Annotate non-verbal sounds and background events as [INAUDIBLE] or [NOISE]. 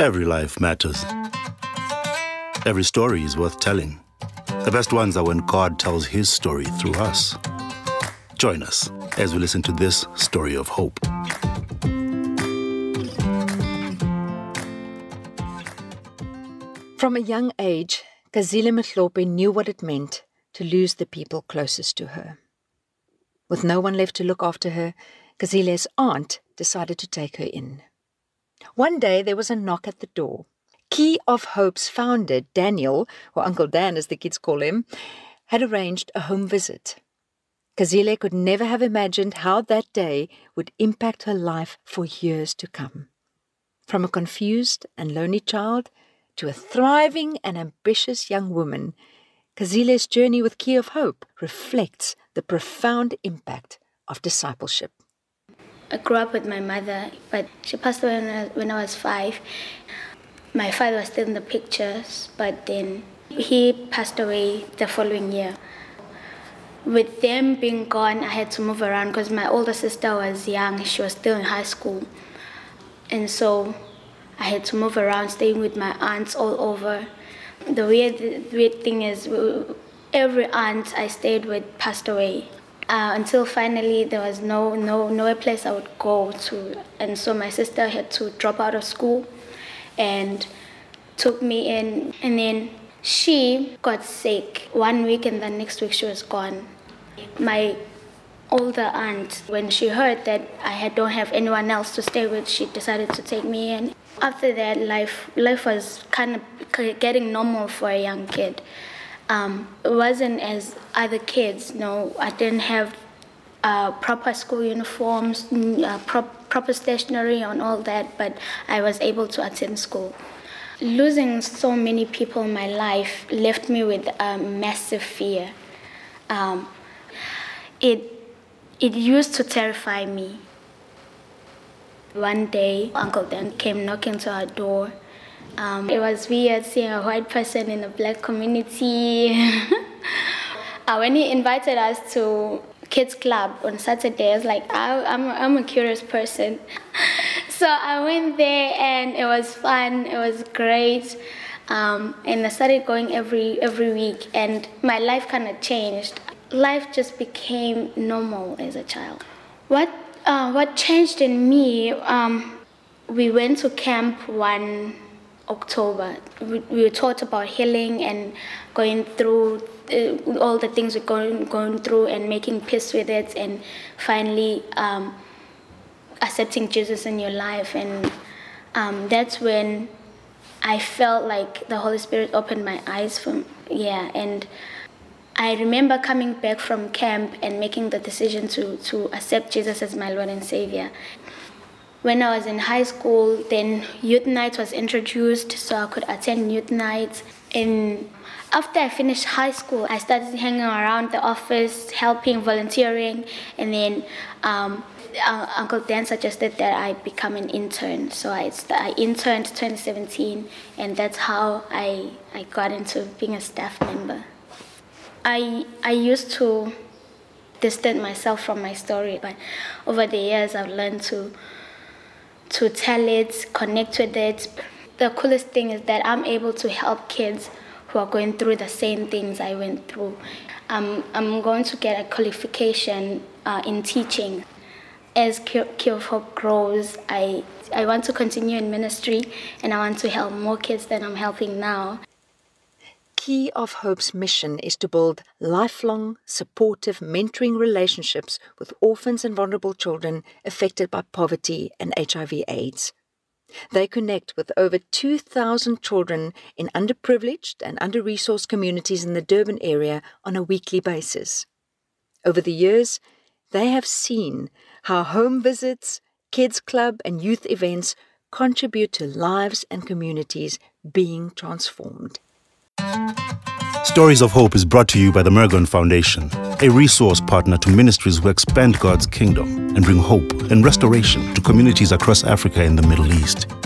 Every life matters. Every story is worth telling. The best ones are when God tells his story through us. Join us as we listen to this story of hope. From a young age, Cazile Mhlope knew what it meant to lose the people closest to her. With no one left to look after her, Cazile's aunt decided to take her in. One day there was a knock at the door. Key of Hope's founder, Daniel, or Uncle Dan as the kids call him, had arranged a home visit. Cazile could never have imagined how that day would impact her life for years to come. From a confused and lonely child to a thriving and ambitious young woman, Cazile's journey with Key of Hope reflects the profound impact of discipleship. I grew up with my mother, but she passed away when I, was five. My father was still in the pictures, but then he passed away the following year. With them being gone, I had to move around because my older sister was young. She was still in high school. And so I had to move around, staying with my aunts all over. The weird, weird thing is, every aunt I stayed with passed away. Uh, until finally there was no no no place I would go to, and so my sister had to drop out of school, and took me in, and then she got sick one week, and the next week she was gone. My older aunt, when she heard that I had, don't have anyone else to stay with, she decided to take me in. After that, life life was kind of getting normal for a young kid. Um, it wasn't as other kids. No, I didn't have uh, proper school uniforms, uh, prop, proper stationery, and all that, but I was able to attend school. Losing so many people in my life left me with a massive fear. Um, it it used to terrify me. One day, Uncle Dan came knocking to our door. Um, it was weird seeing a white person in a black community. [LAUGHS] uh, when he invited us to kids club on Saturday, I was like, I, I'm, I'm a curious person. [LAUGHS] so I went there and it was fun. It was great. Um, and I started going every every week, and my life kind of changed. Life just became normal as a child. What uh, what changed in me? Um, we went to camp one October. We, we were taught about healing and going through uh, all the things we're going going through and making peace with it, and finally um, accepting Jesus in your life. And um, that's when I felt like the Holy Spirit opened my eyes from yeah and. I remember coming back from camp and making the decision to, to accept Jesus as my Lord and Savior. When I was in high school, then youth night was introduced, so I could attend youth nights. And after I finished high school, I started hanging around the office, helping, volunteering, and then um, uh, Uncle Dan suggested that I become an intern. So I, I interned 2017, and that's how I, I got into being a staff member. I, I used to distance myself from my story, but over the years I've learned to, to tell it, connect with it. The coolest thing is that I'm able to help kids who are going through the same things I went through. Um, I'm going to get a qualification uh, in teaching. As Key of Hope grows, I, I want to continue in ministry and I want to help more kids than I'm helping now. Key of Hope's mission is to build lifelong, supportive, mentoring relationships with orphans and vulnerable children affected by poverty and HIV/AIDS. They connect with over 2,000 children in underprivileged and under resourced communities in the Durban area on a weekly basis. Over the years, they have seen how home visits, kids' club, and youth events contribute to lives and communities being transformed. Stories of Hope is brought to you by the Mergon Foundation, a resource partner to ministries who expand God's kingdom and bring hope and restoration to communities across Africa and the Middle East.